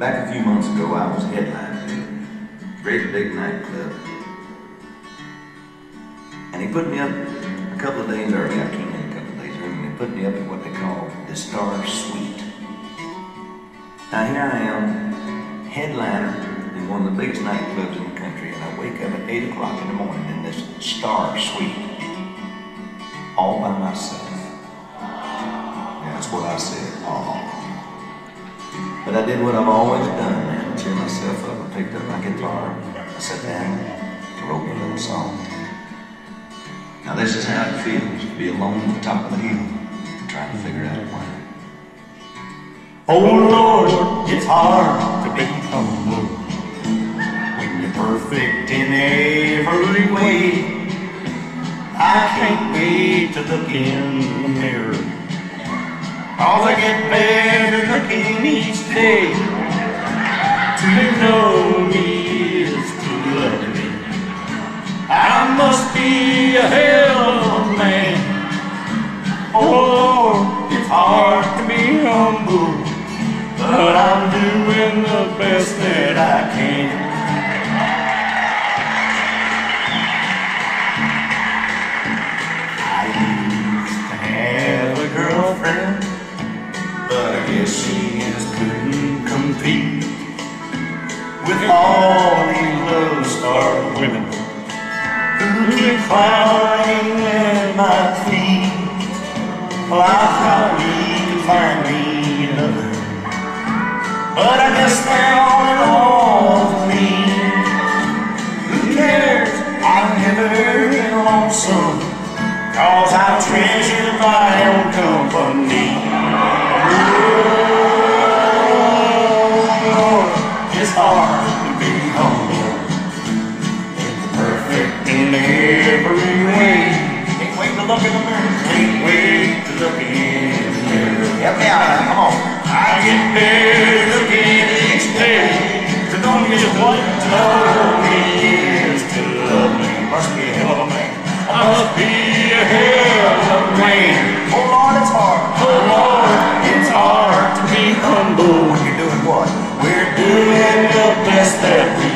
Back a few months ago, I was headlining a great big nightclub. And he put me up a couple of days early. I came in a couple of days early, and they put me up at what they call the Star Suite. Now here I am, headliner in one of the biggest nightclubs in the country, and I wake up at 8 o'clock in the morning in this Star Suite, all by myself. That's what I said, all. But I did what I've always done, man. Cheered myself up. I picked up my guitar. I sat down and wrote a little song. Now this is how it feels to be alone at the top of the hill, trying to figure out why. Oh Lord, it's hard to be humble when you're perfect in every way. I can't wait to look in the mirror. Cause I get better day. To know me is to love me. I must be a hell of a man. Oh it's hard to be humble. But I'm doing the best that I can. I used to have a girlfriend, but I guess she is couldn't compete with all these love star women who keep climbing at my feet. Well, I probably could find me another. But I guess they're all in all for me. Who cares? I've never been lonesome. Cause I treasure my own hard to be humble. It's perfect in every way. Can't wait to look in the mirror. Can't wait to look in the mirror. Help me out, man. Come on. I get better looking each day. To know me is what to know me is to love me. Must be a hell of a man. I must be a hell of a man. Oh Lord, it's hard. Oh Lord, it's hard to be humble. When you're doing what? Juliet the best that